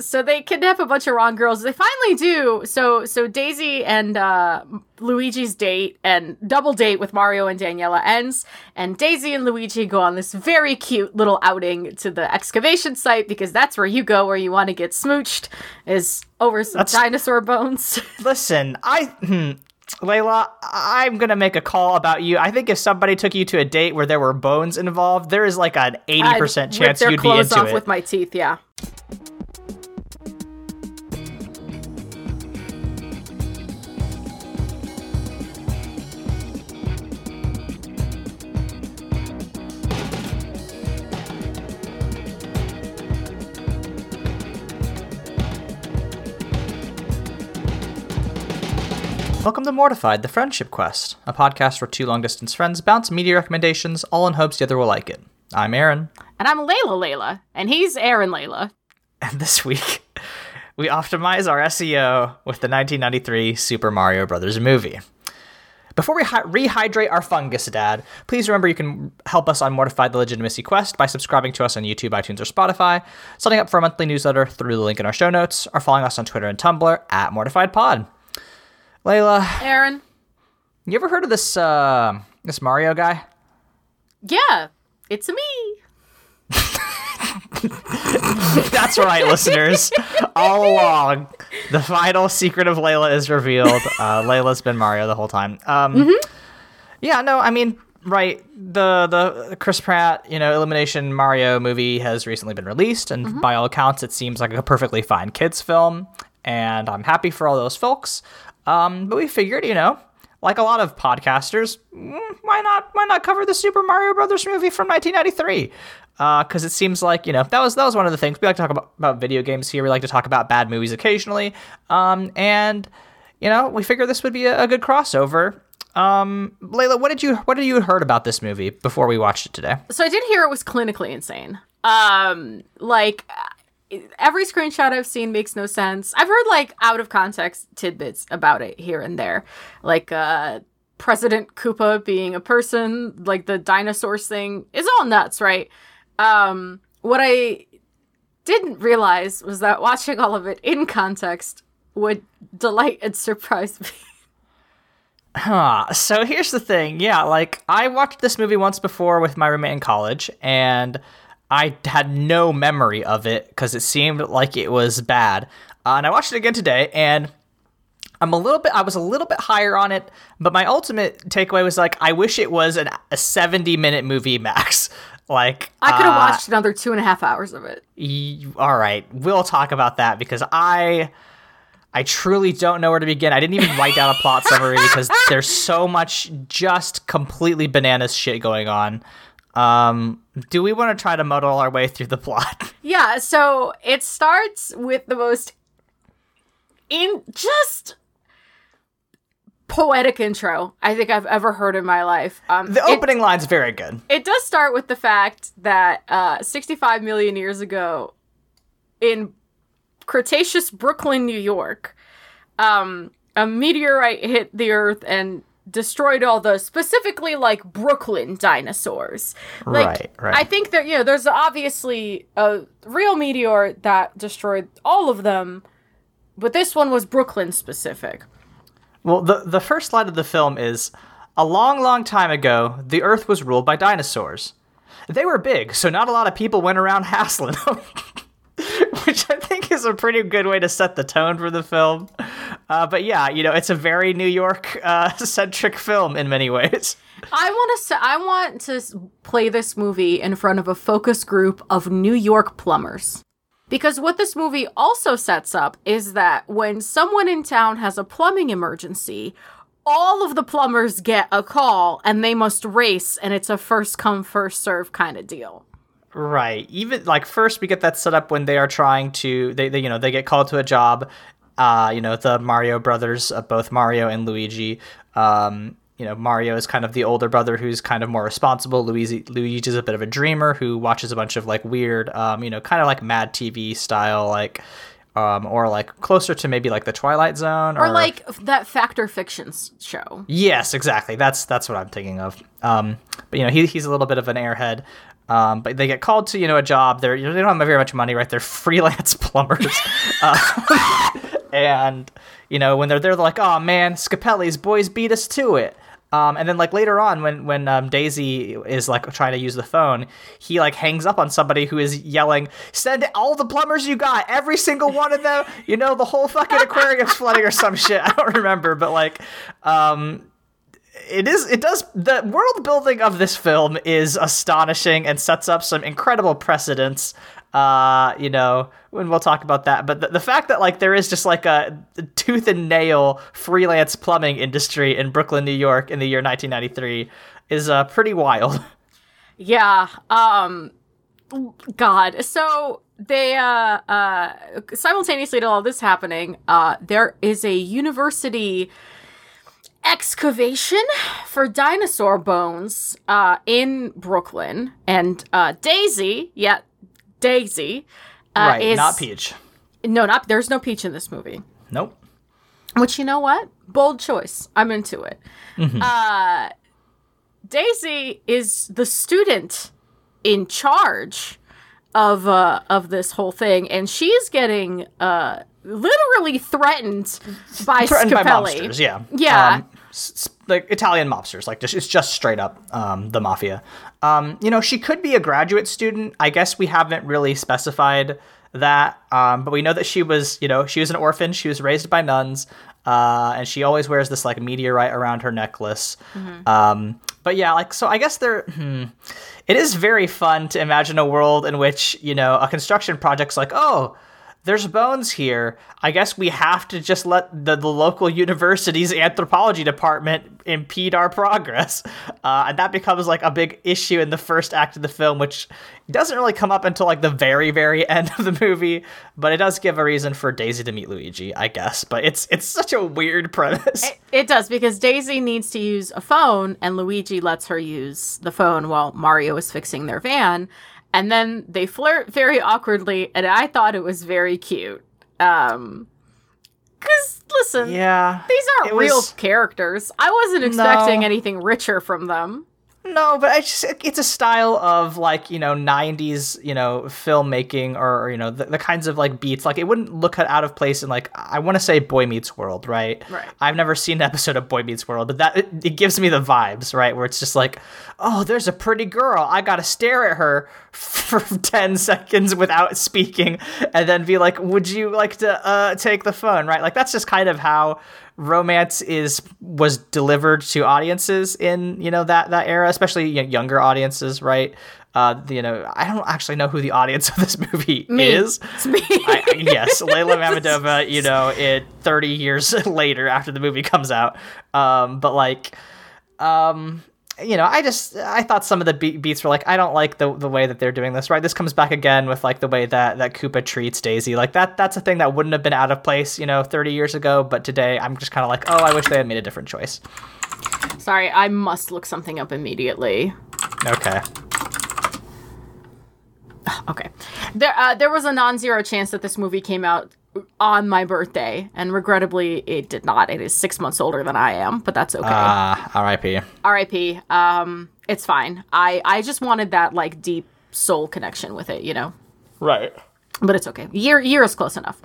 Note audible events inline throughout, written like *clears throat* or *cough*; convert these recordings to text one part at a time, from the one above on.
so they kidnap a bunch of wrong girls. They finally do. So so Daisy and uh, Luigi's date and double date with Mario and Daniela ends, and Daisy and Luigi go on this very cute little outing to the excavation site because that's where you go where you want to get smooched is over some That's- dinosaur bones. *laughs* Listen, I. Hmm, Leyla, I'm gonna make a call about you. I think if somebody took you to a date where there were bones involved, there is like an 80% I'd chance you'd be into off it. with my teeth. Yeah. Welcome to Mortified, the Friendship Quest, a podcast where two long distance friends bounce media recommendations, all in hopes the other will like it. I'm Aaron, And I'm Leyla Leyla, and he's Aaron Leyla. and this week we optimize our SEO with the 1993 Super Mario Bros. movie. Before we hy- rehydrate our fungus, Dad, please remember you can help us on Mortified the Legitimacy Quest by subscribing to us on YouTube, iTunes, or Spotify, signing up for a monthly newsletter through the link in our show notes, or following us on Twitter and Tumblr at Mortified Pod. Leyla, Aaron. you ever heard of this uh, this Mario guy? Yeah, it's me. *laughs* That's right, listeners. All along, the final secret of Leyla is revealed. Uh, Leyla's been Mario the whole time. Um, Yeah, no, I mean, right. The the Chris Pratt, you know, Illumination Mario movie has recently been released, and by all accounts, it seems like a perfectly fine kids film. And I'm happy for all those folks. Um, but we figured, you know, like a lot of podcasters, mm, why not why not cover the Super Mario Brothers movie from 1993? Because it seems like you know that was that was one of the things we like to talk about, about video games here. We like to talk about bad movies occasionally, um, and you know we figure this would be a, a good crossover. Um, Leyla, what did you what did you heard about this movie before we watched it today? So I did hear it was clinically insane. Um, like every screenshot I've seen makes no sense. I've heard like out of context tidbits about it here and there, like uh, President Koopa being a person, like the dinosaurs thing is all nuts, right? Um, what I didn't realize was that watching all of it in context would delight and surprise me. *laughs* Huh. So here's the thing. Yeah, like I watched this movie once before with my roommate in college, and I had no memory of it because it seemed like it was bad. Uh, and I watched it again today, and I'm a little bit. I was a little bit higher on it, but my ultimate takeaway was like, I wish it was an, a 70 minute movie max. *laughs* Like I could have uh, watched another two and a half hours of it. Y- all right, we'll talk about that because I I truly don't know where to begin. I didn't even write down a plot summary because *laughs* there's so much just completely bananas shit going on. Um, do we want to try to muddle our way through the plot? *laughs* Yeah, so it starts with the most in just poetic intro I think I've ever heard in my life. Um, The it- opening line's very good. It, does start with the fact that uh, 65 million years ago, in Cretaceous Brooklyn, New York, um, a meteorite hit the Earth and destroyed all the specifically like Brooklyn dinosaurs. Like, Right, right. I think that you know there's obviously a real meteor that destroyed all of them, but this one was Brooklyn specific. Well, the the first line of the film is a long, long time ago, the Earth was ruled by dinosaurs. They were big, so not a lot of people went around hassling them. *laughs* *laughs* Which I think is a pretty good way to set the tone for the film. Uh, but yeah, you know, it's a very New York uh, *laughs* centric film in many ways. I want to I want to play this movie in front of a focus group of New York plumbers. Because what this movie also sets up is that when someone in town has a plumbing emergency, all of the plumbers get a call and they must race and it's a first come first serve kind of deal. Right. Even like first we get that set up when they are trying to they, they you know they get called to a job. Uh, you know the Mario brothers, uh, both Mario and Luigi. Um, you know Mario is kind of the older brother who's kind of more responsible. Luigi Luigi's a bit of a dreamer who watches a bunch of like weird, um, you know, kind of like Mad TV style, like, um, or like closer to maybe like the Twilight Zone, Or like that Fact or Fictions show. Yes, exactly. That's that's what I'm thinking of. Um, but you know, he, he's a little bit of an airhead. Um, but they get called to you know a job. They're they don't have very much money, right? They're *laughs* freelance plumbers, *laughs* uh, and you know when they're there, they're like, "Oh man, Scapelli's boys beat us to it." Um, and then like later on, when when um, Daisy is like trying to use the phone, he like hangs up on somebody who is yelling, "Send all the plumbers you got, every single one of them. You know the whole fucking aquarium's flooding or some shit. *laughs* I don't remember, but like, um, it is it does the world building of this film is astonishing and sets up some incredible precedents uh you know when we'll talk about that but the, the fact that like there is just like a tooth and nail freelance plumbing industry in brooklyn new york in the year 1993 is uh pretty wild *laughs* Yeah. Um God. So they uh uh simultaneously to all this happening, uh there is a university excavation for dinosaur bones uh in Brooklyn and uh Daisy, yeah, Daisy uh right is not peach No, not there's no peach in this movie. nope Which you know what? Bold choice. I'm into it. Mm-hmm. Uh, Daisy is the student in charge of uh, of this whole thing, and she's getting uh, literally threatened by threatened by Scapelli. mobsters yeah. Yeah. um, like italian mobsters like just, it's just straight up um, the mafia. Um, you know she could be a graduate student. I guess we haven't really specified that um, but we know that she was you know she was an orphan. She was raised by nuns uh, and she always wears this like meteorite around her necklace. Um, but yeah like so i guess there hmm, it is very fun to imagine a world in which you know a construction project's like oh there's bones here. I guess we have to just let the, the local university's anthropology department impede our progress. *laughs* Uh, and that becomes like a big issue in the first act of the film, which doesn't really come up until like the very, very *laughs* end of the movie. But it does give a reason for Daisy to meet Luigi, I guess. But it's it's such a weird premise. It does because Daisy needs to use a phone, and Luigi lets her use the phone while Mario is fixing their van. And then they flirt very awkwardly, and I thought it was very cute. Um, cause listen, yeah. these aren't real was- characters. I wasn't expecting No. anything richer from them. No, but I just it's a style of like you know '90s you know filmmaking or, or, you know the, the kinds of like beats. Like it wouldn't look out of place in like I want to say Boy Meets World, right? Right. I've never seen an episode of Boy Meets World, but that it, it gives me the vibes, right? Where it's just like, oh, there's a pretty girl. I gotta stare at her *laughs* for ten seconds without speaking, and then be like, would you like to uh, take the phone, right? Like that's just kind of how romance is was delivered to audiences in you know that that era especially y- younger audiences right uh you know i don't actually know who the audience of this *laughs* movie Me. is It's me. I, yes *laughs* leyla mamadova you know it 30 years *laughs* later after the movie comes out um but like um you know, I just I thought some of the be- beats were like I don't like the the way that they're doing this. Right, this comes back again with like the way that that Koopa treats Daisy. Like that that's a thing that wouldn't have been out of place, you know, 30 years ago. But today, I'm just kind of like, oh, I wish they had made a different choice. Sorry, I must look something up immediately. Okay. *sighs* Okay. There uh, there was a non-zero chance that this movie came out on my birthday, and regrettably it did not. It is 6 months older than I am, but that's okay. Ah, R.I.P. RIP. Um it's fine. I I just wanted that like deep soul connection with it, you know. Right. But it's okay. Year year is close enough.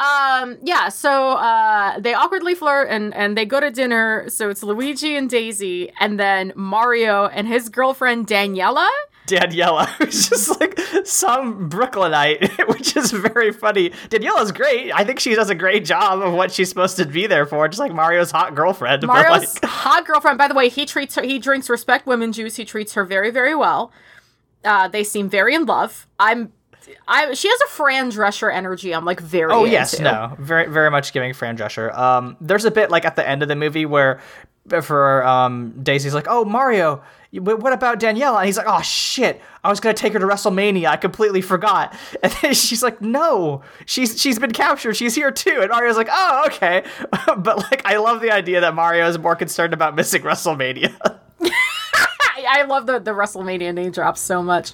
Um yeah, so uh they awkwardly flirt and and they go to dinner. So it's Luigi and Daisy and then Mario and his girlfriend Daniela. Daniela, *laughs* who's just like some Brooklynite, *laughs* which is very funny. Daniela's great. I think she does a great job of what she's supposed to be there for, just like Mario's hot girlfriend. Mario's like, *laughs* hot girlfriend. By the way, he treats her. He drinks respect women juice. He treats her very, very well. Uh, they seem very in love. I'm. I. She has a Fran Drescher energy. I'm like very. Oh yes, no, very very much giving Fran Drescher. Um, there's a bit like at the end of the movie where for um Daisy's like, "Oh Mario, what about Daniela?" And he's like, "Oh shit, I was gonna take her to WrestleMania. I completely forgot." *laughs* And then she's like, "No, she's she's been captured. She's here too." And Mario's like, "Oh okay," *laughs* but like I love the idea that Mario is more concerned about missing *laughs* WrestleMania. I, love the the WrestleMania name drops so much.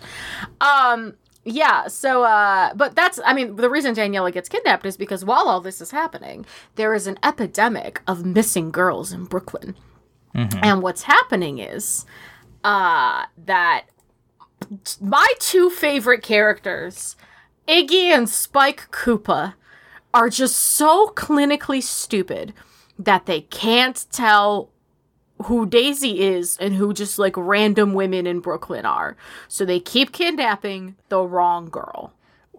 Um. Yeah, so uh but that's I mean the reason Daniela gets kidnapped is because while all this is happening, there is an epidemic of missing girls in Brooklyn. And what's happening is uh that my two favorite characters, Iggy and Spike Koopa, are just so clinically stupid that they can't tell who Daisy is and who just like random women in Brooklyn are. So they keep kidnapping the wrong girl.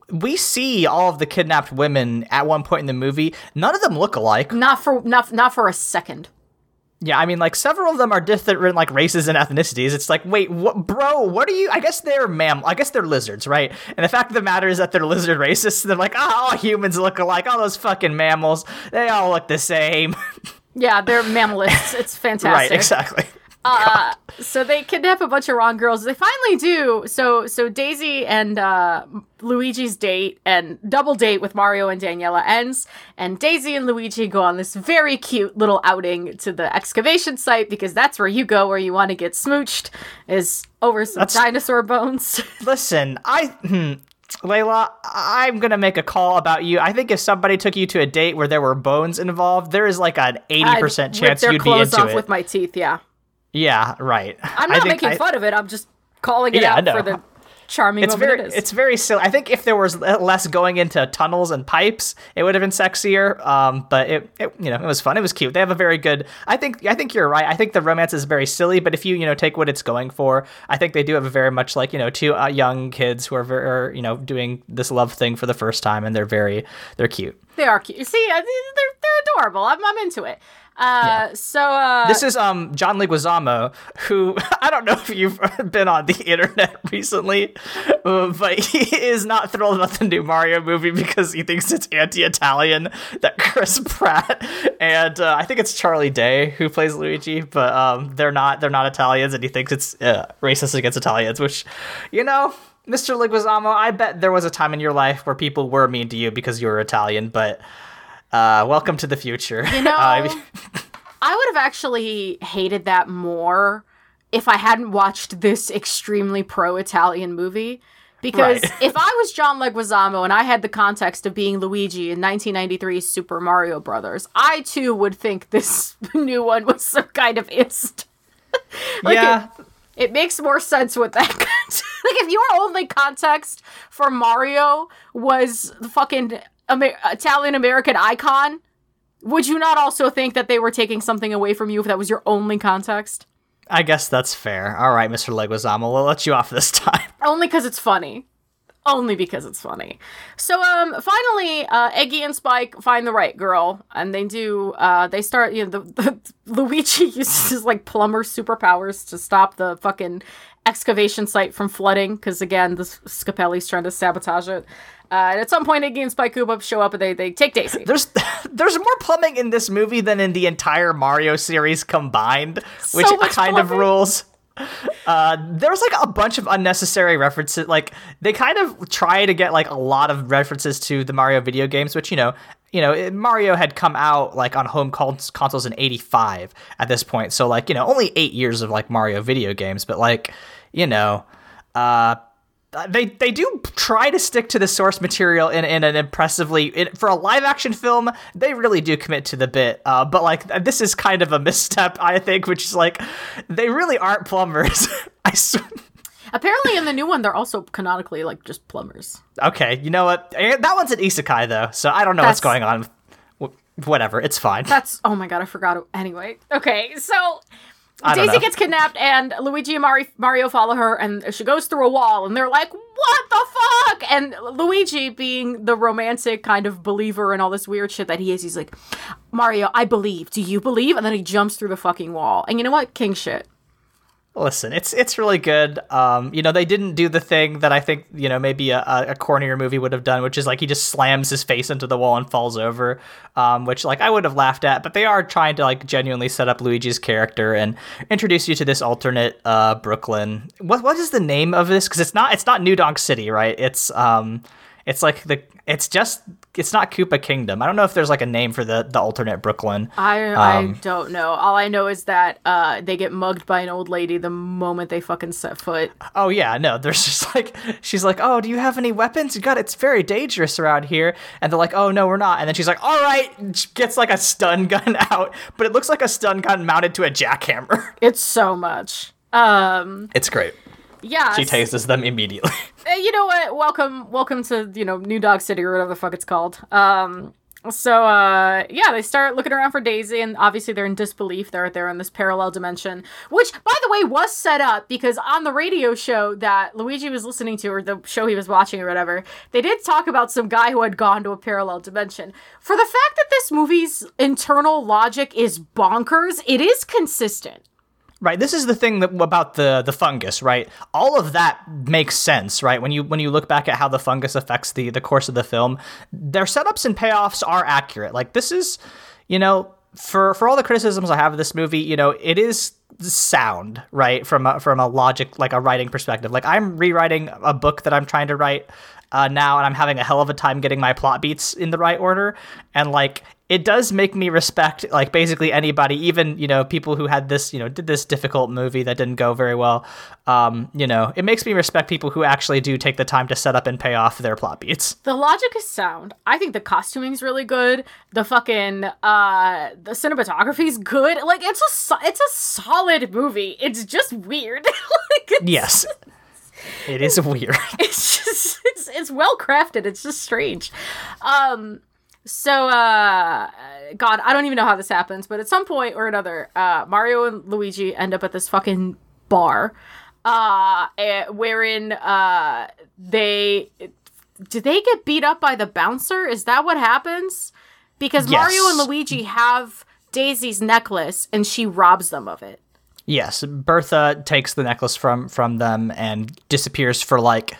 We see all of the kidnapped women at one point in the movie. None of them look alike. Not for not not for a second. Yeah, I mean, like several of them are different, like races and ethnicities. It's like, wait, what, bro? What are you? I guess they're mam. I guess they're lizards, right? And the fact of the matter is that they're lizard racists. They're like, oh, all humans look alike. All those fucking mammals, they all look the same. *laughs* Yeah, they're mammalists. *laughs* It's fantastic. right, exactly. Uh, *laughs* so they kidnap a bunch of wrong girls. They finally do. So so Daisy and uh, Luigi's date and double date with Mario and Daniela ends, and Daisy and Luigi go on this very cute little outing to the excavation site because that's where you go where you want to get smooched is over some That's- dinosaur bones. *laughs* Listen, I. Leyla, I'm gonna make a call about you. I think if somebody took you to a date where there were bones involved, there is like an 80% I'd rip chance their you'd be into off it. with my teeth. Yeah, yeah, right. I'm not making I- fun of it. I'm just calling it Yeah, out know. for the charming It's very, it is. it's very silly. I think if there was less going into tunnels and pipes, it would have been sexier. Um, but it, it, you know, it was fun. It was cute. They have a very good. I think, I think you're right. I think the romance is very silly, but if you, you know, take what it's going for, I think they do have a very much like, you know, two uh, young kids who are very, are, you know, doing this love thing for the first time, and they're very, they're cute. They are cute. See, uh, they're they're adorable. I'm I'm into it. Uh, so uh, This is um John Leguizamo, who *laughs* I don't know if you've *laughs* been on the internet *laughs* recently, uh, but he is not thrilled about the new Mario movie because he thinks it's anti-Italian. That Chris Pratt and uh, I think it's Charlie Day who plays Luigi, but um they're not they're not Italians, and he thinks it's uh, racist against Italians. Which, you know, Mr. Leguizamo, I bet there was a time in your life where people were mean to you because you were Italian, but. Uh, welcome to the future. You know, *laughs* Uh, *laughs* I would have actually hated that more if I hadn't watched this extremely pro-Italian movie. Because Right. *laughs* if I was John Leguizamo and I had the context of being Luigi in 1993's Super Mario Brothers, I too would think this new one was some kind of ist. like yeah, it, it makes more sense with that. like if your only context for Mario was the fucking Amer- Italian American icon, would you not also think that they were taking something away from you if that was your only context? I guess that's fair. All right, Mr. Leguizamo, we'll let you off this *laughs* time. Only because it's funny. Only because it's funny. So, um, finally, uh, Iggy and Spike find the right girl, and they do. Uh, they start. You know, the, *laughs* the Luigi *laughs* uses his like plumber superpowers to stop the fucking excavation site from flooding. Because again, the Scapelli's trying to sabotage it. Uh, and at some point, Iggy and Spike Koopa show up, and they they take Daisy. There's *laughs* there's more plumbing in this movie than in the entire Mario series combined, which So much kind of rules. Uh, there's like a bunch of unnecessary references. Like they kind of try to get like a lot of references to the Mario video games, which you know, you know, Mario had come out like on home cons- consoles in '85 at this point, so like you know, only eight years of like Mario video games, but like you know, uh, they they do try to stick to the source material in, in an impressively in, for a live action film they really do commit to the bit uh, but like this is kind of a misstep i think which is like they really aren't plumbers *laughs* i Apparently, in the new one, they're also canonically like just plumbers. okay you know what Eh, that one's an isekai though so i don't know what's going on whatever it's fine That's oh my god, I forgot. Anyway, okay, so Daisy know. gets kidnapped, and Luigi and Mari- Mario follow her, and she goes through a wall, and they're like, "What the fuck?" And Luigi, being the romantic kind of believer and all this weird shit that he is, he's like, "Mario, I believe. Do you believe?" And then he jumps through the fucking wall. And you know what? King shit. Listen, it's it's really good. Um, you know, they didn't do the thing that I think you know maybe a, a cornier movie would have done, which is like he just slams his face into the wall and falls over, um, which like I would have laughed at. But they are trying to like genuinely set up Luigi's character and introduce you to this alternate uh, Brooklyn. What what is the name of this? Because it's not it's not New Donk City, right? It's um, it's like the it's just it's not Koopa Kingdom. I don't know if there's like a name for the the alternate Brooklyn. I Um, I don't know. All I know is that uh, they get mugged by an old lady the moment they fucking set foot. Oh yeah, no. There's *laughs* just like she's like, "Oh, do you have any weapons? God, it's very dangerous around here." And they're like, "Oh no, we're not." And then she's like, "All right," gets like a stun *laughs* gun out, but it looks like a stun gun mounted to a jackhammer. *laughs* It's so much. Um. It's great. Yeah, She s- tases them immediately. *laughs* Uh, you know what? Welcome, welcome to you know New Dog City or whatever the fuck it's called. Um, so uh, yeah, they start looking around for Daisy, and obviously they're in disbelief. They're they're in this parallel dimension, which by the way was set up because on the radio show that Luigi was listening to, or the show he was watching or whatever, they did talk about some guy who had gone to a parallel dimension. For the fact that this movie's internal logic is bonkers, it is consistent. Right. This is the thing that, about the the fungus, right? All of that makes sense, right? When you when you look back at how the fungus affects the the course of the film, their setups and payoffs are accurate. Like this is, you know, for for all the criticisms I have of this movie, you know, it is sound, right? From a, from a logic like a writing perspective. Like I'm rewriting a book that I'm trying to write uh, now, and I'm having a hell of a time getting my plot beats in the right order, and like it does make me respect like basically anybody even you know people who had this you know did this difficult movie that didn't go very well um you know it makes me respect people who actually do take the time to set up and pay off their plot beats The logic is sound. I think the costuming's really good. The fucking uh the cinematography's good. Like it's a so- it's a solid movie. It's just weird. *laughs* like it's, yes it is weird *laughs* it's just it's, it's well crafted. It's just strange. Um so uh god, I don't even know how this happens, but at some point or another, uh Mario and Luigi end up at this fucking bar uh eh, wherein uh they do they get beat up by the bouncer? Is that what happens? Because Mario and Luigi have Daisy's necklace and she robs them of it. yes bertha takes the necklace from from them and disappears for like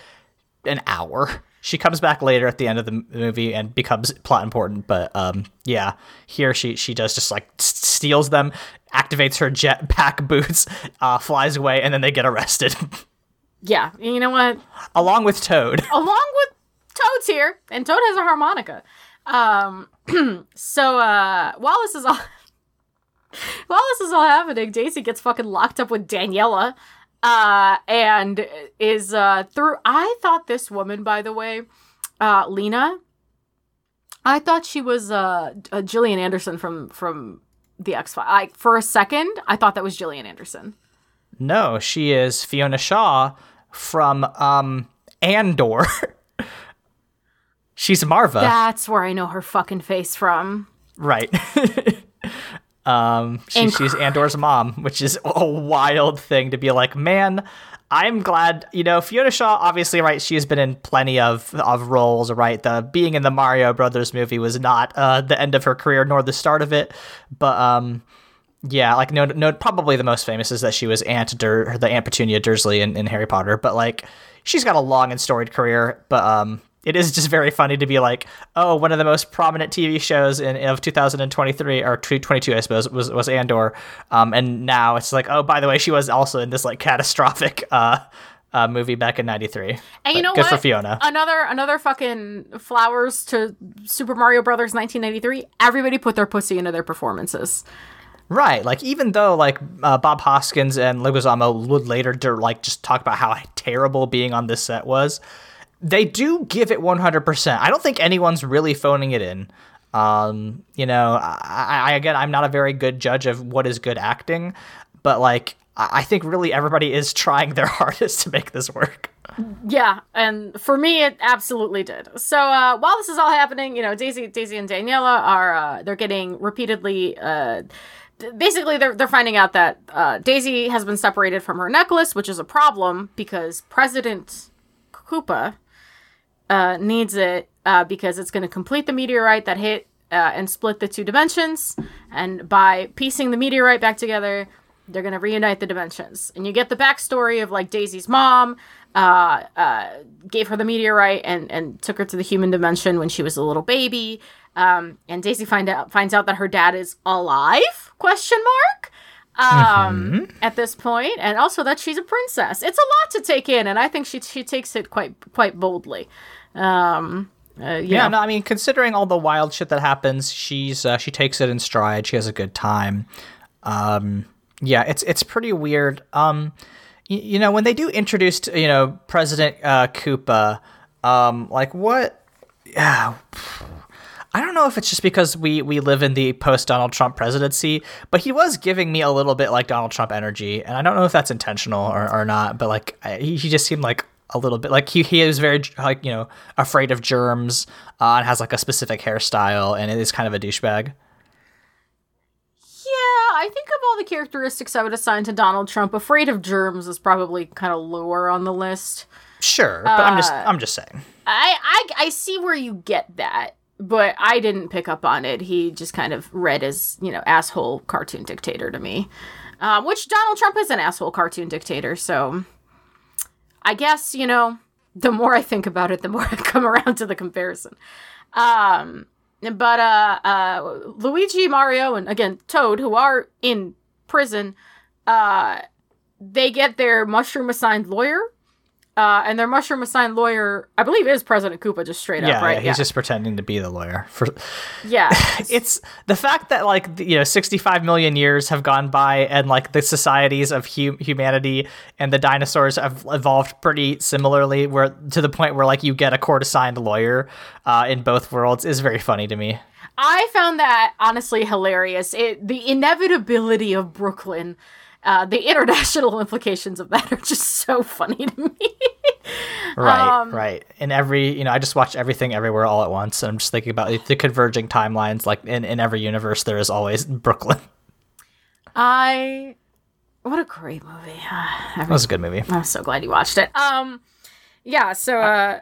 an hour she comes back later at the end of the movie and becomes plot important but um yeah here she she does just like steals them activates her jetpack *laughs* boots uh flies away and then they get arrested *laughs* Yeah, you know what? along with toad *laughs* along with Toad's here, and Toad has a harmonica. Um, *clears throat* so uh, while this is all while this is all happening, Daisy gets fucking locked up with Daniela, uh, and is uh through. I thought this woman, by the way, uh, Lena. I thought she was uh, Gillian Anderson from from the X Files. I for a second, I thought that was Gillian Anderson. no she is fiona shaw from um andor *laughs* she's marva That's where I know her fucking face from. Right. *laughs* um, she, she's Andor's mom, which is a wild thing to be like, man. I'm glad, you know, Fiona Shaw. Obviously, right? She has been in plenty of of roles, right? The being in the Mario Brothers movie was not uh, the end of her career nor the start of it, but um, yeah, like no, no, probably the most famous is that she was Aunt Dur, the Aunt Petunia Dursley in, in Harry Potter. But like, she's got a long and storied career. But um, it is just very funny to be like, oh, one of the most prominent TV shows in of 2023 or 2022, I suppose, was was Andor. Um, and now it's like, oh, by the way, she was also in this like catastrophic *laughs* uh, uh movie back in '93. And you know good what? for Fiona. Another another fucking flowers to Super Mario Brothers 1993. Everybody put their pussy into their performances. Right, like even though like uh, Bob Hoskins and Leguizamo would later like just talk about how terrible being on this set was, they do give it 100%. I don't think anyone's really phoning it in. Um, you know, I, I again, I'm not a very good judge of what is good acting, but like I think really everybody is *laughs* trying their *laughs* hardest to make this work. Yeah, and for me, it absolutely did. So uh, while this is all happening, you know, Daisy, Daisy and Daniela are uh, they're getting repeatedly. Uh, basically, they're they're finding out that uh, Daisy has been separated from her necklace, which is a problem because President Koopa uh, needs it uh, because it's going to complete the meteorite that hit uh, and split the two dimensions. And by piecing the meteorite back together, they're going to reunite the dimensions. And you get the backstory of like Daisy's mom uh, uh, gave her the meteorite and, and took her to the human dimension when she was a little baby. Um, and Daisy find out finds out that her dad is alive? Question mark. Um, at this point, and also that she's a princess. It's a lot to take in, and I think she she takes it quite quite boldly. Um, uh, Yeah, no, I mean, considering all the wild shit that happens, she's uh, she takes it in stride. She has a good time. Um, yeah, it's it's pretty weird. Um, y- you know, when they do introduce, you know, President uh, Koopa, um, like what? Yeah, I don't know if it's just because we we live in the post Donald Trump presidency, but he was giving me a little bit like Donald Trump energy, and I don't know if that's intentional or, or not. But like I, he just seemed like a little bit like he he is very like you know afraid of germs uh, and has like a specific hairstyle and it is kind of a douchebag. Yeah, I think of all the characteristics I would assign to Donald Trump, afraid of germs is probably kind of lower on the list. Sure, but I'm just I'm just saying. I, I I see where you get that, but I didn't pick up on it. He just kind of read as you know asshole cartoon dictator to me, um, which Donald Trump is an asshole cartoon dictator. So I guess you know the more I think about it, the more *laughs* I come around to the comparison. Um, but uh, uh, Luigi, Mario, and again Toad, who are in prison, uh, they get their mushroom assigned lawyer uh, and their mushroom assigned lawyer, I believe, is President Koopa, just straight yeah, up, right? Yeah, he's just pretending to be the lawyer. For yeah, *laughs* it's the fact that like you know, sixty-five million years have gone by, and like the societies of hu- humanity and the dinosaurs have evolved pretty similarly, where to the point where like you get a court-assigned lawyer uh, in both worlds is very funny to me. I found that honestly hilarious. It the inevitability of Brooklyn uh, the *laughs* international implications of that are just so funny to me. *laughs* right, um, right. And every, you know, I just watched everything everywhere all at once, and I'm just thinking about the converging timelines. Like in, in every universe, there is always *laughs* Brooklyn. I, what a great movie. *sighs* that was a good movie. I'm so glad you watched it. Um, yeah. So, uh,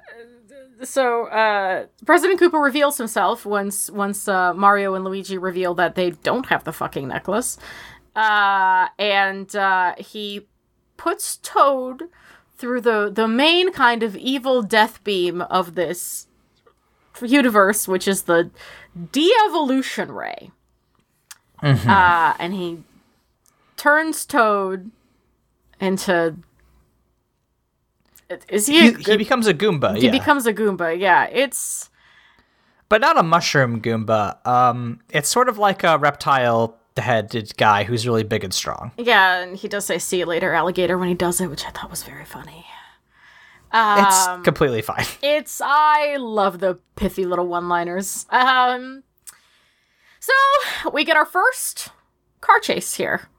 so uh, President Koopa reveals himself once once uh, Mario and Luigi reveal that they don't have the fucking necklace. Uh, and uh, he puts Toad through the the main kind of evil death beam of this universe, which is the de-evolution ray. Mm-hmm. Uh, and he turns Toad into. Is he? He, he becomes a Goomba. He yeah. becomes a Goomba. Yeah, it's. But not a mushroom Goomba. Um, it's sort of like a reptile headed guy who's really big and strong. Yeah, and he does say "see you later, alligator" when he does it, which I thought was very funny. Um, it's completely fine. *laughs* It's I love the pithy little one-liners. Um, so we get our first car chase here,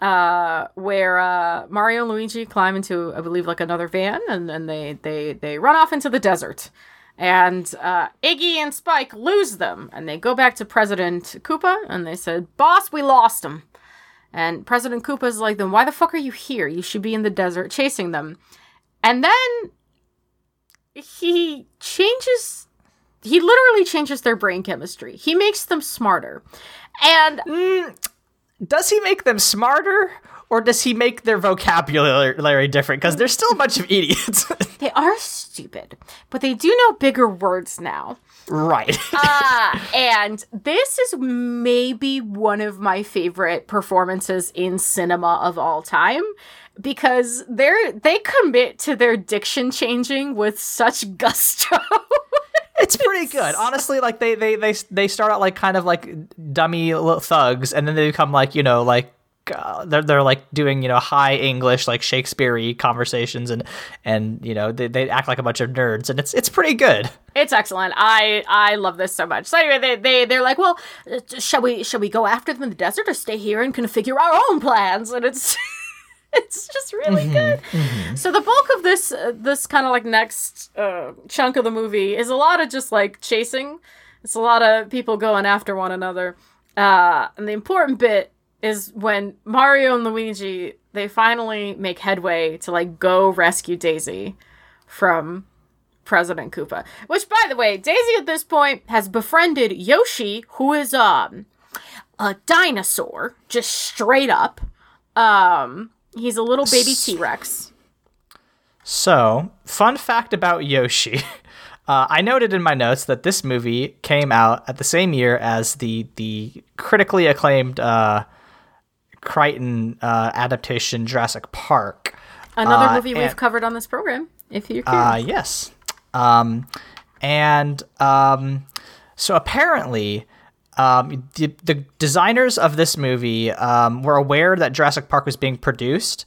uh, where uh, Mario and Luigi climb into, I believe, like another van, and then they they they run off into the desert. And uh, Iggy and Spike lose them, and they go back to President Koopa, and they said, "Boss, we lost them." And President Koopa's like, "Then why the fuck are you here? You should be in the desert chasing them." And then he changes. He literally changes their brain chemistry. He makes them smarter, and mm, does he make them smarter? Or does he make their vocabulary *laughs* different? Because they're still a bunch of idiots. *laughs* they are stupid, but they do know bigger words now. Right. *laughs* uh, and this is maybe one of my favorite performances in cinema of all time because they're they commit to their diction changing with such gusto. it's pretty good honestly like they they they they start out like kind of like dummy little thugs and then they become like you know like uh, they're they're like doing you know high English like Shakespeare conversations and and you know they, they act like a bunch of nerds and it's it's pretty good. It's excellent. I I love this so much. So anyway, they they they're like, well, uh, shall we shall we go after them in the desert or stay here and configure our own plans? And it's. *laughs* it's just really mm-hmm, good. Mm-hmm. So the bulk of this uh, this kind of like next uh, chunk of the movie is a lot of just like chasing. It's a lot of people going after one another. Uh, and the important bit is when Mario and Luigi they finally make headway to like go rescue Daisy from President Koopa. Which by the way, Daisy at this point has befriended Yoshi, who is um a dinosaur, just straight up. Um he's a little baby T-Rex. So, fun fact about Yoshi. *laughs* Uh, I noted in my notes that this movie came out at the same year as the the critically acclaimed uh, Crichton uh, adaptation Jurassic Park. Another uh, movie and, we've covered on this program, if you're curious. Uh, yes. Um, and um, so apparently, um, the, the, designers of this movie um, were aware that Jurassic Park was being produced.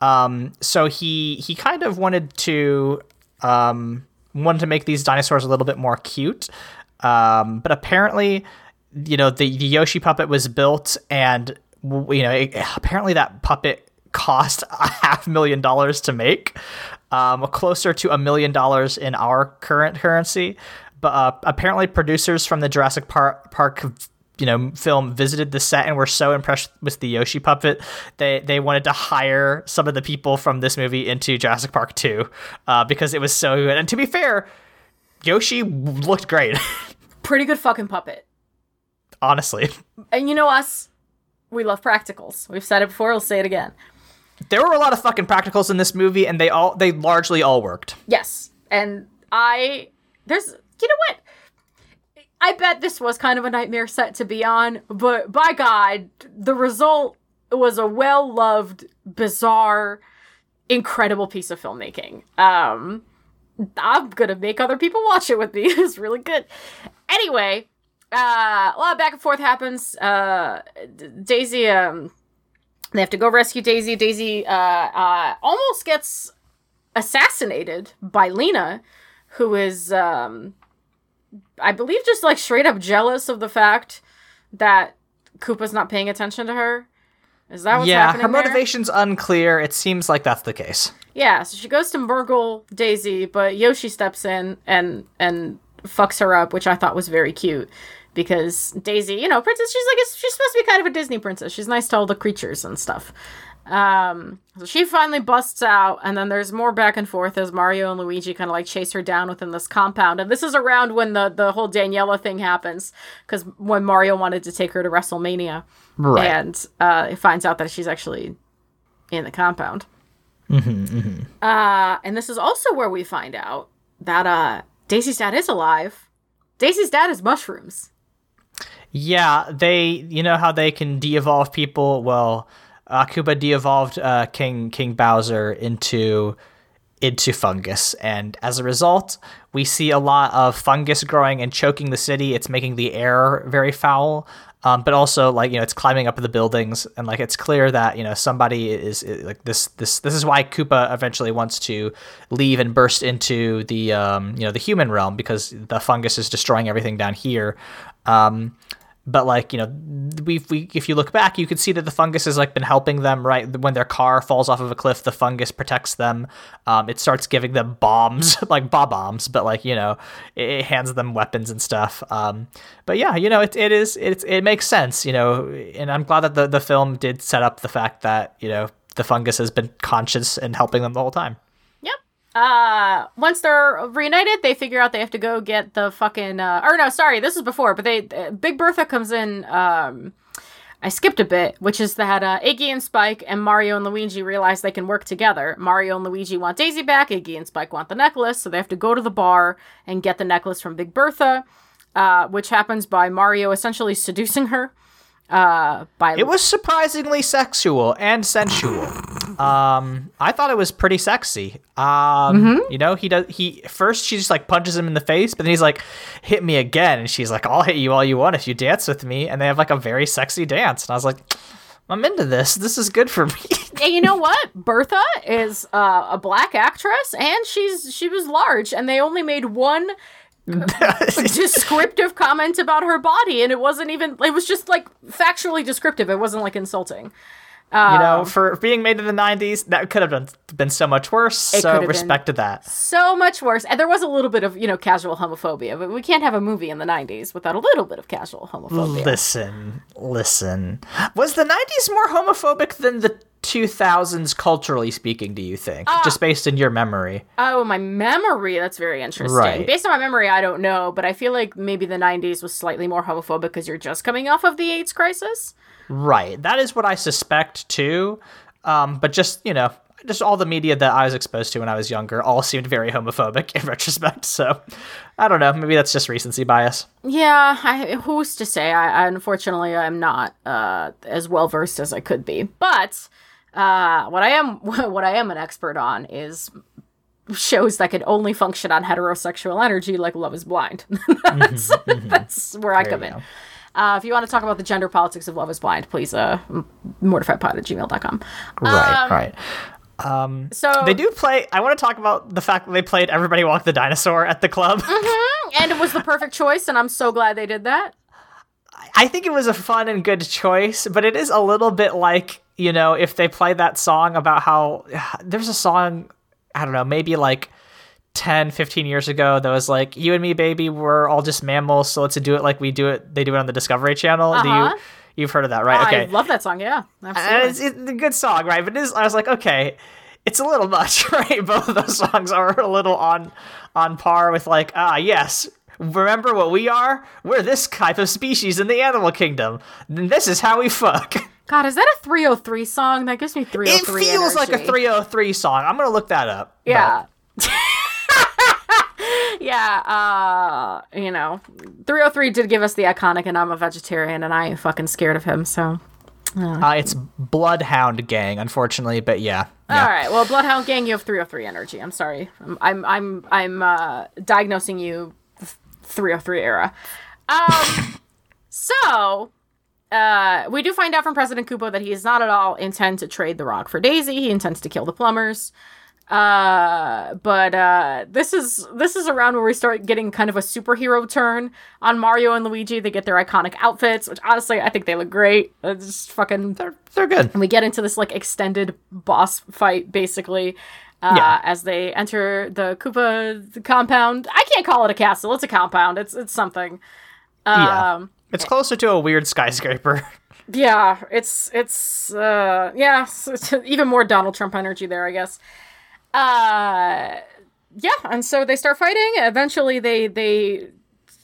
Um, so he he kind of wanted to um, wanted to make these dinosaurs a little bit more cute. Um, but apparently, you know, the, the Yoshi puppet was built, and you know, it, apparently that puppet cost *laughs* a half million dollars to make, um, closer to a million dollars in our current currency. But uh, apparently, producers from the Jurassic Park, Park you know film visited the set and were so impressed with the Yoshi puppet they they wanted to hire some of the people from this movie into Jurassic Park 2 uh, because it was so good. And to be fair, Yoshi looked great. *laughs* Pretty good fucking puppet. Honestly. And you know us, we love practicals. We've said it before, we'll say it again. There were a lot of fucking practicals in this movie and they all they largely all worked. Yes. And I there's you know what? I bet this was kind of a nightmare set to be on, but by God, the result was a well loved, bizarre, incredible piece of filmmaking. Um, I'm gonna make other people *laughs* watch it with me. it's really good. Anyway, uh, a lot of back and forth happens. Uh, Daisy, um, they have to go rescue Daisy. Daisy uh, uh, almost gets assassinated by Lena, who is um, I believe just like straight up jealous of the fact that Koopa's not paying attention to her. Is that what's yeah, happening? Yeah, her there? motivation's unclear. It seems like that's the case. Yeah, so she goes to Murgle Daisy, but Yoshi steps in and and fucks her up, which I thought was very cute because Daisy, you know, princess, she's like she's supposed to be kind of a Disney princess. She's nice to all the creatures and stuff. Um, so she finally busts out, and then there's more back and forth as Mario and Luigi kind of like chase her down within this compound. And this is around when the the whole Daniela thing happens, because when Mario wanted to take her to WrestleMania, Right. and uh, it finds out that she's actually in the compound. Mm-hmm, Uh, and this is also where we find out that uh, Daisy's dad is alive. Daisy's dad is mushrooms. Yeah, they you know how they can de-evolve people? Well, Akuba de-evolved uh, King King Bowser into into fungus, and as a result, we see a lot of fungus growing and choking the city. It's making the air very foul. Um, but also like you know it's climbing up the buildings and like it's clear that you know somebody is, is like this this this is why Koopa eventually wants to leave and burst into the um, you know the human realm because the fungus is destroying everything down here. Um, but like you know we we if you look back you can see that the fungus has like been helping them right? When their car falls off of a cliff the fungus protects them. Um, it starts giving them bombs *laughs* like Bob-ombs but like you know it, it hands them weapons and stuff. Um, but yeah you know it, it is it, it makes sense you know and i'm glad that the, the film did set up the fact that you know the fungus has been conscious and helping them the whole time. Uh, once they're reunited, they figure out they have to go get the fucking. Uh, or no, sorry, this is before. But they, uh, Big Bertha comes in. Um, I skipped a bit, which is that uh, Iggy and Spike and Mario and Luigi realize they can work together. Mario and Luigi want Daisy back. Iggy and Spike want the necklace, so they have to go to the bar and get the necklace from Big Bertha, uh, which happens by Mario essentially seducing her. Uh, by It was surprisingly sexual and sensual. Um, I thought it was pretty sexy. Um, you know, he does. He first she just like punches him in the face, but then he's like, "Hit me again," and she's like, "I'll hit you all you want if you dance with me." And they have like a very sexy dance, and I was like, "I'm into this. This is good for me." *laughs* And you know what? Bertha is uh, a black actress, and she's she was large, and they only made one *laughs* descriptive comment about her body, and it wasn't even. It was just like factually descriptive. It wasn't like insulting. you know, um, for being made in the '90s, that could have been, been so much worse. So respect to that. So much worse, and there was a little bit of you know casual homophobia, but we can't have a movie in the '90s without a little bit of casual homophobia. Listen, listen. Was the 90s more homophobic than the 2000s culturally speaking, do you think? Ah. Just based in your memory. Oh, my memory. That's very interesting. Right. Based on my memory, I don't know, but I feel like maybe the 90s was slightly more homophobic because you're just coming off of the AIDS crisis. Right. That is what I suspect too. Um, but just, you know, just all the media that I was exposed to when I was younger all seemed very homophobic *laughs* in retrospect. So I don't know. Maybe that's just recency bias. Yeah, I, who's to say? I, I unfortunately I'm not uh, as well versed as I could be. But uh, what I am *laughs* what I am an expert on is shows that can only function on heterosexual energy, like Love Is Blind. *laughs* that's, that's where I There come in. Uh, if you want to talk about the gender politics of Love Is Blind, please uh, mortifiedpod at gmail.com. Right, Um, right. Um, So- they do play. I want to talk about the fact that they played "Everybody Walk the Dinosaur" at the club. *laughs* and it was the perfect choice, and I'm so glad they did that. I think it was a fun and good choice, but it is a little bit like you know if they play that song about how there's a song I don't know maybe like 10 15 years ago that was like you and me baby we're all just mammals so let's do it like we do it they do it on the Discovery Channel. Do Uh-huh. you you've heard of that right? Okay. I love that song. Yeah, absolutely. it's, it's a good song, right? But is, I was like, okay, it's a little much, *laughs* right? Both of those songs are a little on on par with like, ah, yes. Remember what we are? We're this type of species in the animal kingdom. And this is how we fuck. *laughs* God, is that a 3OH!3 song? That gives me 3OH!3. It 3OH!3. feels like a 3OH!3 song. I'm gonna look that up. Yeah. *laughs* yeah, uh, you know, 3OH!3 did give us the iconic and I'm a vegetarian and I ain't fucking scared of him, so. Uh, it's Bloodhound Gang, unfortunately, but yeah. yeah. All right. Well, Bloodhound Gang, you have 3OH!3 energy. I'm sorry. I'm I'm I'm, I'm uh, diagnosing you 3OH!3 era. Um, *laughs* so uh, we do find out from President Koopa that he does not at all intend to trade the rock for Daisy. He intends to kill the plumbers. Uh, but uh, this is this is around where we start getting kind of a superhero turn on Mario and Luigi. They get their iconic outfits, which honestly I think they look great. It's just fucking They're, they're good. and we get into this like extended boss fight basically uh, Yeah. as they enter the Koopa compound. I can't call it a castle; it's a compound. It's it's something. Yeah. It's closer to a weird skyscraper. *laughs* yeah, it's it's uh, yeah, it's even more Donald Trump energy there, I guess. Uh, yeah, and so they start fighting. Eventually, they they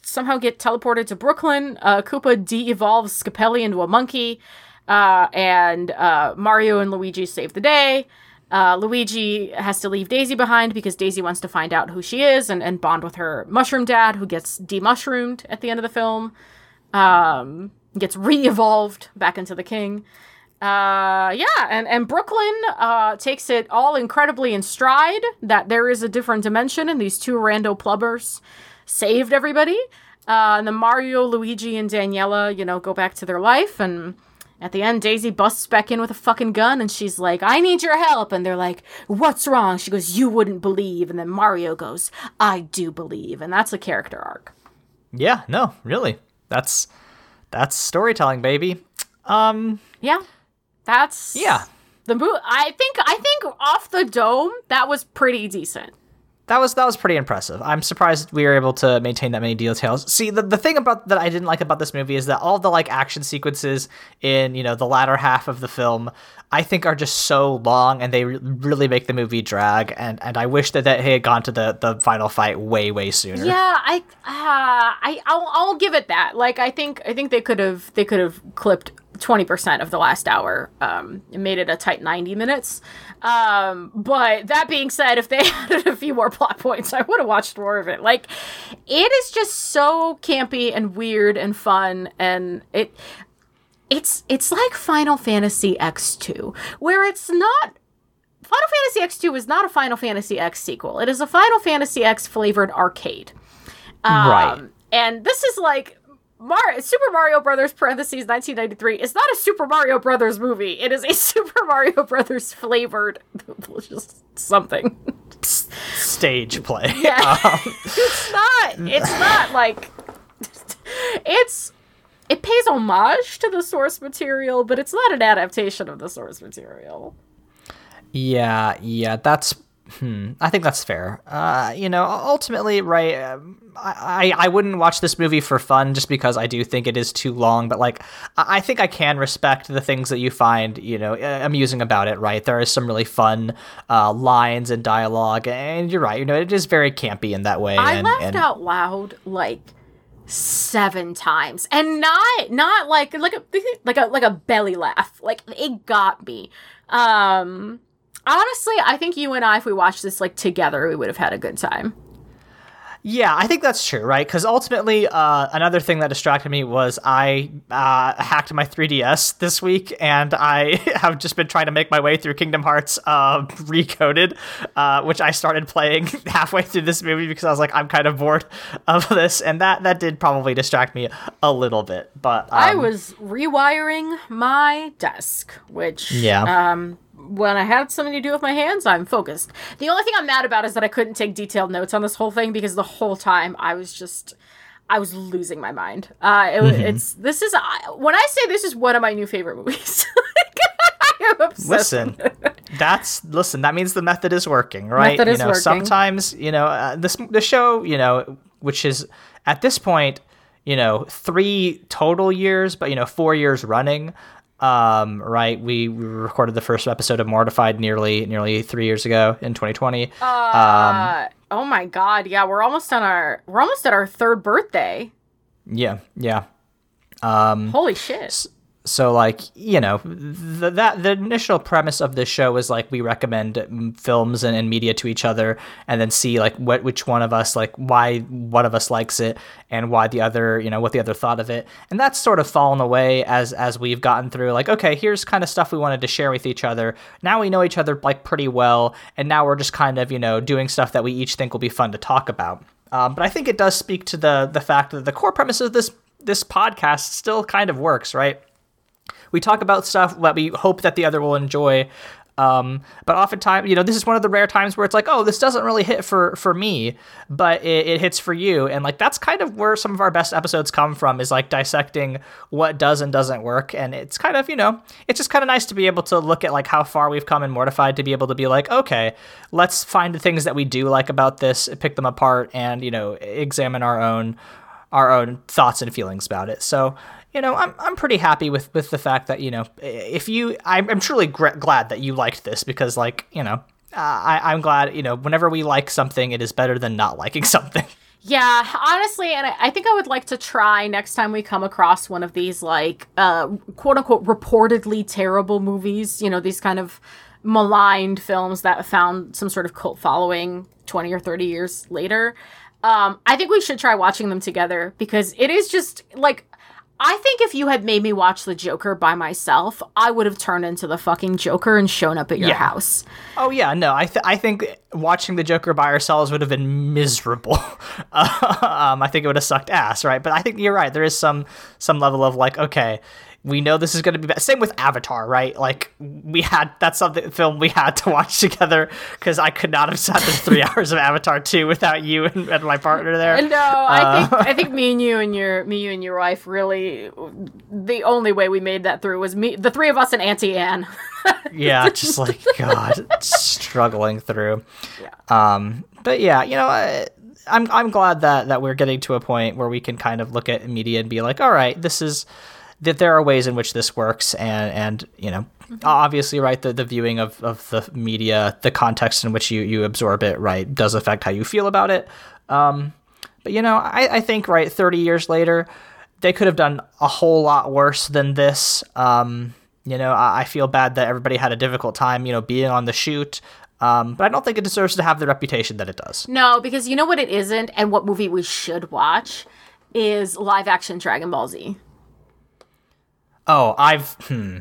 somehow get teleported to Brooklyn. Uh, Koopa de-evolves Scapelli into a monkey, uh, and uh, Mario and Luigi save the day. Uh, Luigi has to leave Daisy behind because Daisy wants to find out who she is and, and bond with her mushroom dad, who gets demushroomed at the end of the film. Um, gets re-evolved back into the king. Uh, yeah, and and Brooklyn uh takes it all incredibly in stride that there is a different dimension and these two rando plubbers saved everybody. Uh, and then Mario, Luigi, and Daniela, you know, go back to their life. And at the end, Daisy busts back in with a fucking gun and she's like, I need your help. And they're like, What's wrong? She goes, You wouldn't believe. And then Mario goes, I do believe. And that's a character arc. yeah, no, really. That's that's storytelling, baby. Um, Yeah. That's yeah. the movie. I think I think off the dome that was pretty decent. That was that was pretty impressive. I'm surprised we were able to maintain that many details. See, the, the thing about that I didn't like about this movie is that all the like action sequences in you know the latter half of the film, I think are just so long and they re- really make the movie drag. And and I wish that that he had gone to the the final fight way way sooner. Yeah, I uh, I I'll, I'll give it that. Like I think I think they could have they could have clipped 20% of the last hour um and made it a tight 90 minutes. Um but that being said, if they *laughs* added a few more plot points, I would have watched more of it. Like it is just so campy and weird and fun and it it's it's like Final Fantasy X2 where it's not Final Fantasy X2 is not a Final Fantasy X sequel. It is a Final Fantasy X flavored arcade. Um, Right. And this is like Mar- Super Mario Brothers parentheses 1993 is not a Super Mario Brothers movie. It is a *laughs* Super Mario Brothers flavored *laughs* just something. Stage play. *laughs* Yeah. Um, it's not it's not like it's it pays homage to the source material, but it's not an adaptation of the source material. Yeah, yeah, that's. Hmm, I think that's fair. Uh, you know, ultimately, right? Um, I, I wouldn't watch this movie for fun just because I do think it is too long. But like, I, think I can respect the things that you find, you know, amusing about it. Right? There is some really fun uh, lines and dialogue, and you're right. You know, it is very campy in that way. I and, laughed and out loud like seven times, and not not like like a like a like a belly laugh. Like it got me. Um, honestly, I think you and I, if we watched this like together, we would have had a good time. Yeah, I think that's true, right? Because ultimately, uh, another thing that distracted me was I uh, hacked my 3DS this week, and I *laughs* have just been trying to make my way through Kingdom Hearts uh, Recoded, uh, which I started playing *laughs* halfway through this movie because I was like, I'm kind of bored *laughs* of this, and that that did probably distract me a little bit. But um, I was rewiring my desk, which Yeah. um when I had something to do with my hands, I'm focused. The only thing I'm mad about is that I couldn't take detailed notes on this whole thing because the whole time I was just I was losing my mind. Uh, it, mm-hmm. It's this is I, when I say this is one of my new favorite movies. *laughs* listen, that's listen. That means the method is working, right? Method you know, working. sometimes you know uh, this the show, you know, which is at this point, you know, three total years, but you know, four years running um, right we, we recorded the first episode of mortified nearly nearly three years ago in 2020 uh, um, oh my god yeah we're almost on our we're almost at our third birthday. Yeah yeah. Um, holy shit so like you know the, that the initial premise of this show is like we recommend films and, and, media to each other and then see like what which one of us like why one of us likes it and why the other you know what the other thought of it. And that's sort of fallen away as as we've gotten through like okay here's kind of stuff we wanted to share with each other. Now we know each other like pretty well and now we're just kind of you know doing stuff that we each think will be fun to talk about. Um, but I think it does speak to the the fact that the core premise of this this podcast still kind of works right we talk about stuff that we hope that the other will enjoy. Um, but oftentimes, you know, this is one of the rare times where it's like, oh, this doesn't really hit for for me, but it, it, hits for you, and like that's kind of where some of our best episodes come from is like dissecting what does and doesn't work, and it's kind of you know, it's just kind of nice to be able to look at like how far we've come and mortified to be able to be like, okay, let's find the things that we do like about this, pick them apart, and you know, examine our own our own thoughts and feelings about it. So you know, I'm I'm pretty happy with with the fact that you know, if you, I'm, I'm truly gr- glad that you liked this because, like, you know, uh, I I'm glad you know, whenever we like something, it is better than not *laughs* liking something. Yeah, honestly, and I, I think I would like to try next time we come across one of these like uh, quote unquote reportedly terrible movies. You know, these kind of maligned films that found some sort of cult following 20 or 30 years later. Um, I think we should try watching them together because it is just like I think if you had made me watch the Joker by myself, I would have turned into the fucking Joker and shown up at your yeah. house. Oh yeah, no, I th- I think watching the Joker by ourselves would have been miserable. *laughs* um, I think it would have sucked ass, right? But I think you're right. There is some some level of like, okay, we know this is going to be bad. Same with Avatar, right? Like we had that's something film we had to watch *laughs* together because I could not have sat through three *laughs* hours of Avatar two without you and, and, my partner there. No, uh, I think I *laughs* think me and you and your me you and your wife really the only way we made that through was me the three of us and Auntie Anne. yeah, just like God, struggling through. Yeah. Um, but yeah, you know. I, I'm I'm glad that that we're getting to a point where we can kind of look at media and be like, all right, this is that there are ways in which this works and and you know mm-hmm. obviously right the, the viewing of, of the media the context in which you, you absorb it right does affect how you feel about it um, but you know I, I think right 30 years later they could have done a whole lot worse than this um, you know I, I feel bad that everybody had a difficult time you know being on the shoot um, but I don't think it deserves to have the reputation that it does. No, because you know what it isn't, and what movie we should watch is live action Dragon Ball Z. Oh, I've hmm.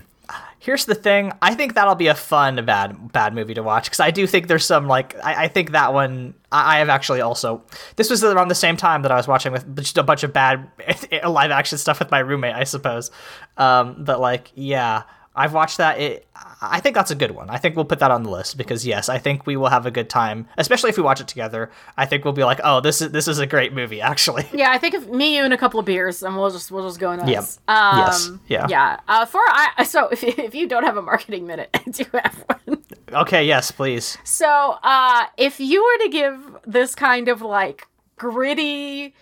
Here's the thing. I think that'll be a fun bad bad movie to watch because I do think there's some like I, I think that one I, I, have actually also this was around the same time that I was watching with just a bunch of bad *laughs* live action stuff with my roommate I suppose. Um, but like yeah, I've watched that. It, I think that's a good one. I think we'll put that on the list because yes, I think we will have a good time, especially if we watch it together. I think we'll be like, oh, this is this is a great movie, *laughs* actually. Yeah, I think if me, you, and a couple of beers, and we'll just we'll just go nuts. Yep. Um, yes. Yeah. Yeah. Uh, for I *laughs* so if if you don't have a marketing minute, *laughs* I do have one. Okay. Yes, please. So, uh, if you were to give this kind of like gritty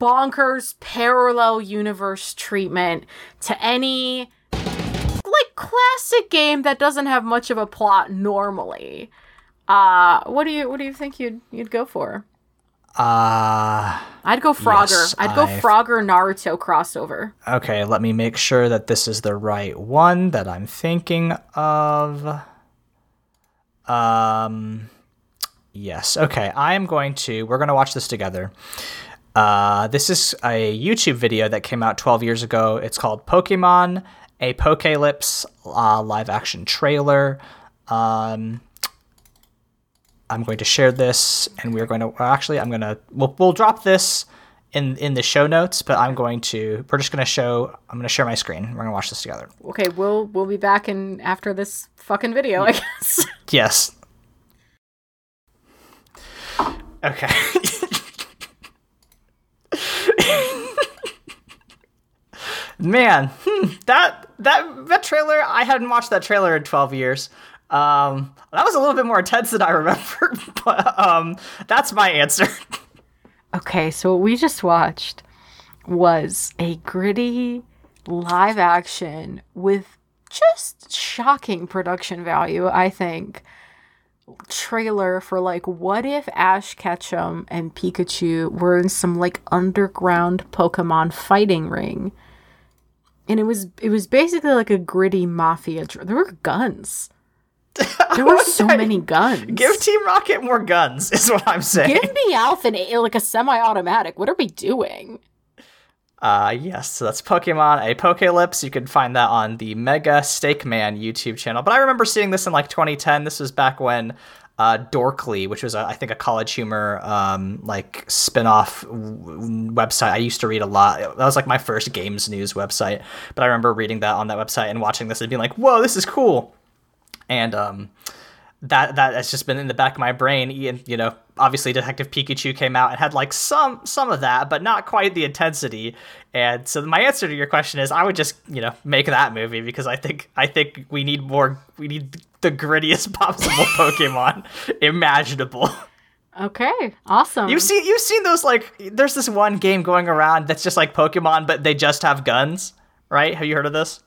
bonkers parallel universe treatment to any like classic game that doesn't have much of a plot normally. Uh, what do you what do you think you'd you'd go for? Uh I'd go Frogger. Yes, I'd go I've... Frogger Naruto crossover. Okay, let me make sure that this is the right one that I'm thinking of. Um yes. Okay, I am going to we're going to watch this together. Uh, this is a YouTube video that came out 12 years ago. It's called Pokemon Apokelypse uh, live action trailer. Um, I'm going to share this, and we're going to well, actually I'm going to we'll, we'll drop this in in the show notes, but I'm going to. We're just gonna show. I'm gonna share my screen. We're gonna watch this together. Okay, we'll we'll be back in after this fucking video, I guess. *laughs* Yes. Okay. *laughs* Man, *laughs* hmm, that that that trailer. I hadn't watched that trailer in 12 years. Um, that was a little bit more intense than I *laughs* remember, but um, that's my answer. *laughs* Okay, so what we just watched was a gritty live action with just shocking production value, I think. Trailer for like what if Ash Ketchum and Pikachu were in some like underground Pokemon fighting ring. And it was it was basically like a gritty mafia. Dr- there were guns. There were *laughs* so many guns. Give Team Rocket more guns, is what I'm saying. Give me Alpha and A- like a semi-automatic. What are we doing? Uh, yes, so that's Pokemon, Apokelypse. You can find that on the Mega Steak Man YouTube channel. But I remember seeing this in like 2010. This was back when uh, Dorkly, which was, uh, I think, a college humor um, like spin-off w- website I used to read a lot. That was like my first games news website. But I remember reading that on that website and watching this and being like, whoa, this is cool. And um, that that has just been in the back of my brain. You know, obviously Detective Pikachu came out and had like some some of that, but not quite the intensity. And so my answer to your question is I would just, you know, make that movie because I think I think we need more we need the grittiest *laughs* possible Pokemon imaginable. Okay, awesome. You've seen you've seen those like there's this one game going around that's just like Pokemon but they just have guns, right? Have you heard of this?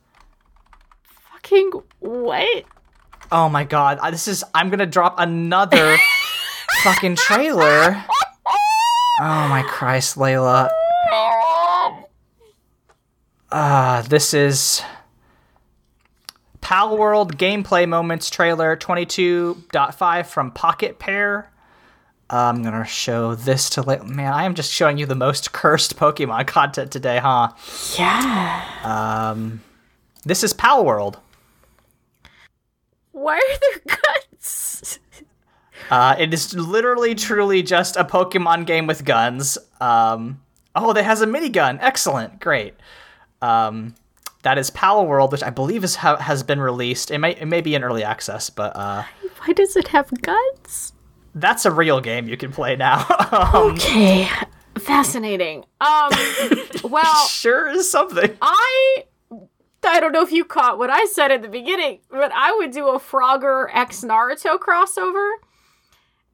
fucking what? Oh my god, this is I'm gonna drop another *laughs* fucking trailer. Oh my Christ, Leyla. Uh, this is Palworld gameplay moments trailer 22.5 from Pocketpair. Uh, I'm gonna show this to Leyla. Man, I am just showing you the most cursed Pokemon content today, huh? Yeah. Um, this is Palworld. Why are there *laughs* guns? Uh, it is literally, truly just a Pokemon game with guns. Um, oh, that has a minigun. Excellent, great. Um, that is Palworld, which I believe is ha- has been released. It may it may be in early access, but uh, Why does it have guns? that's a real game you can play now. *laughs* um, Okay, fascinating. Um, *laughs* well, sure is something. I I don't know if you caught what I said at the beginning, but I would do a Frogger X Naruto crossover.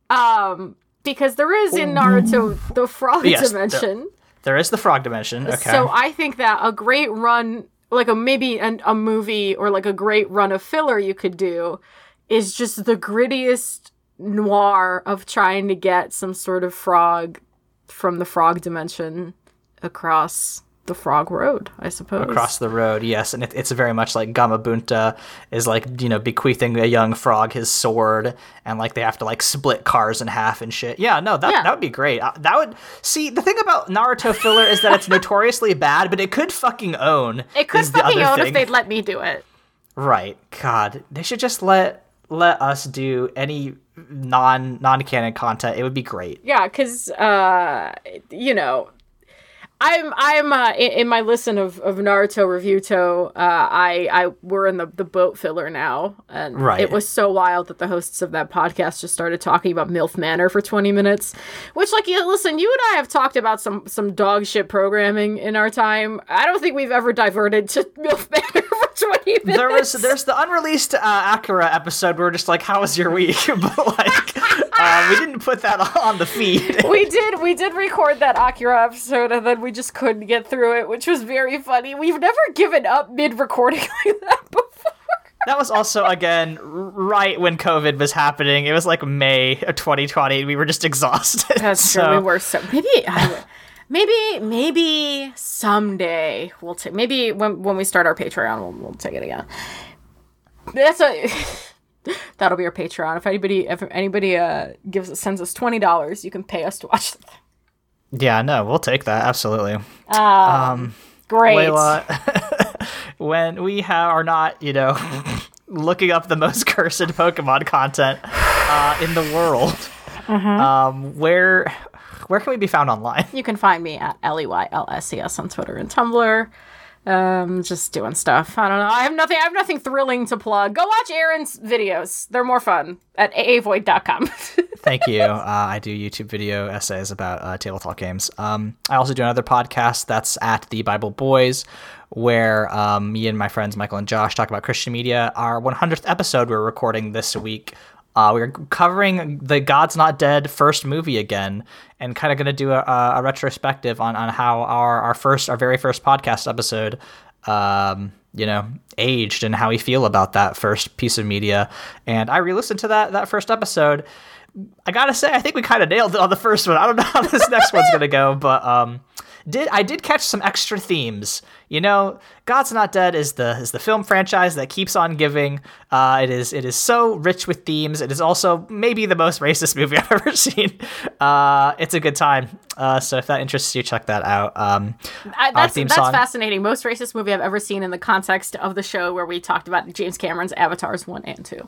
Um, because there is in Naruto the Frog Yes, Dimension. There is the Frog Dimension. Okay. So I think that a great run, like a maybe an, a movie or like a great run of filler you could do, is just the grittiest noir of trying to get some sort of frog from the frog dimension across the frog road. I suppose across the road, yes, and it, it's very much like Gamabunta is like you know bequeathing a young frog his sword, and like they have to like split cars in half and shit. Yeah, no, that Yeah. that would be great. Uh, that would see the thing about Naruto filler is that it's *laughs* notoriously bad, but it could fucking own. It could fucking own if they'd let me do it. Right, God, they should just let let us do any non non canon content. It would be great. Yeah, because uh, you know, I'm I'm uh, in, in my listen of, of Naruto Reviewto. Uh, I I we're in the, the boat filler now, and Right. it was so wild that the hosts of that podcast just started talking about MILF Manor for 20 minutes. Which, like, yeah, listen, you and I have talked about some some dog shit programming in our time. I don't think we've ever diverted to *laughs* MILF Manor for *laughs* 20 minutes. There was there's the unreleased uh, Akira episode where we're just like, how was your week? *laughs* but like, uh, we didn't put that *laughs* on the feed. we did we did record that Akira episode and then we just couldn't get through it, which was very funny. We've never given up mid recording like that before. That was also again right when COVID was happening. It was like May of 2020. We were just exhausted. That's so, true. We were so maybe I, maybe maybe someday we'll take maybe when when we start our Patreon we'll, we'll take it again. That's a *laughs* that'll be our Patreon. If anybody if anybody uh gives sends us twenty dollars, you can pay us to watch the thing. Yeah, no, we'll take that absolutely. Um, great. Leyla, *laughs* when we ha- are not, you know, *laughs* looking up the most cursed Pokemon content uh, in the world, Mm-hmm. um, where where can we be found online? You can find me at L E Y L S E S on Twitter and Tumblr. Um, just doing stuff. I don't know. I have nothing. I have nothing thrilling to plug. Go watch Aaron's videos. They're more fun at aavoigt.com. *laughs* Thank you. Uh, I do YouTube video essays about uh, tabletop games. Um, I also do another podcast that's at the Bible Boys, where um, me and my friends Michael and Josh talk about Christian media. Our 100th episode we're recording this week. Uh, we're covering the God's Not Dead first movie again, and kind of going to do a, a, retrospective on, on how our, our first, our very first podcast episode, um, you know, aged and how we feel about that first piece of media. And I re-listened to that that first episode. I gotta say, I think we kind of nailed it on the first one. I don't know how this next one's gonna go, but um, did I did catch some extra themes. You know, God's Not Dead is the is the film franchise that keeps on giving. Uh, it is it is so rich with themes. It is also maybe the most racist movie *laughs* I've ever seen. Uh, it's a good time. Uh, so if that interests you, check that out. Um, I, that's that's song, fascinating. Most racist movie I've ever seen in the context of the show where we talked about James Cameron's Avatars one and two.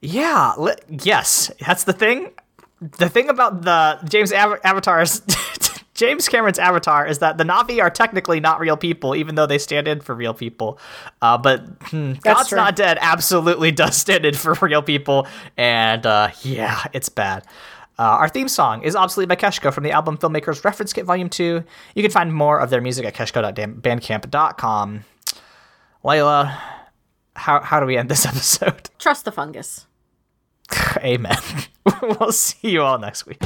Yeah. Li- yes, that's the thing. The thing about the James Av- Avatars *laughs* James Cameron's Avatar is that the Na'vi are technically not real people, even though they stand in for real people. Uh, but hmm, God's true. Not Dead absolutely *laughs* does stand in for real people, and uh, yeah, it's bad. Uh, our theme song is Obsolete by Keshco from the album Filmmakers Reference Kit Volume 2. You can find more of their music at keshco.bandcamp.com. Leyla, how, how do we end this *laughs* episode? Trust the fungus. *laughs* Amen. we'll see you all next week.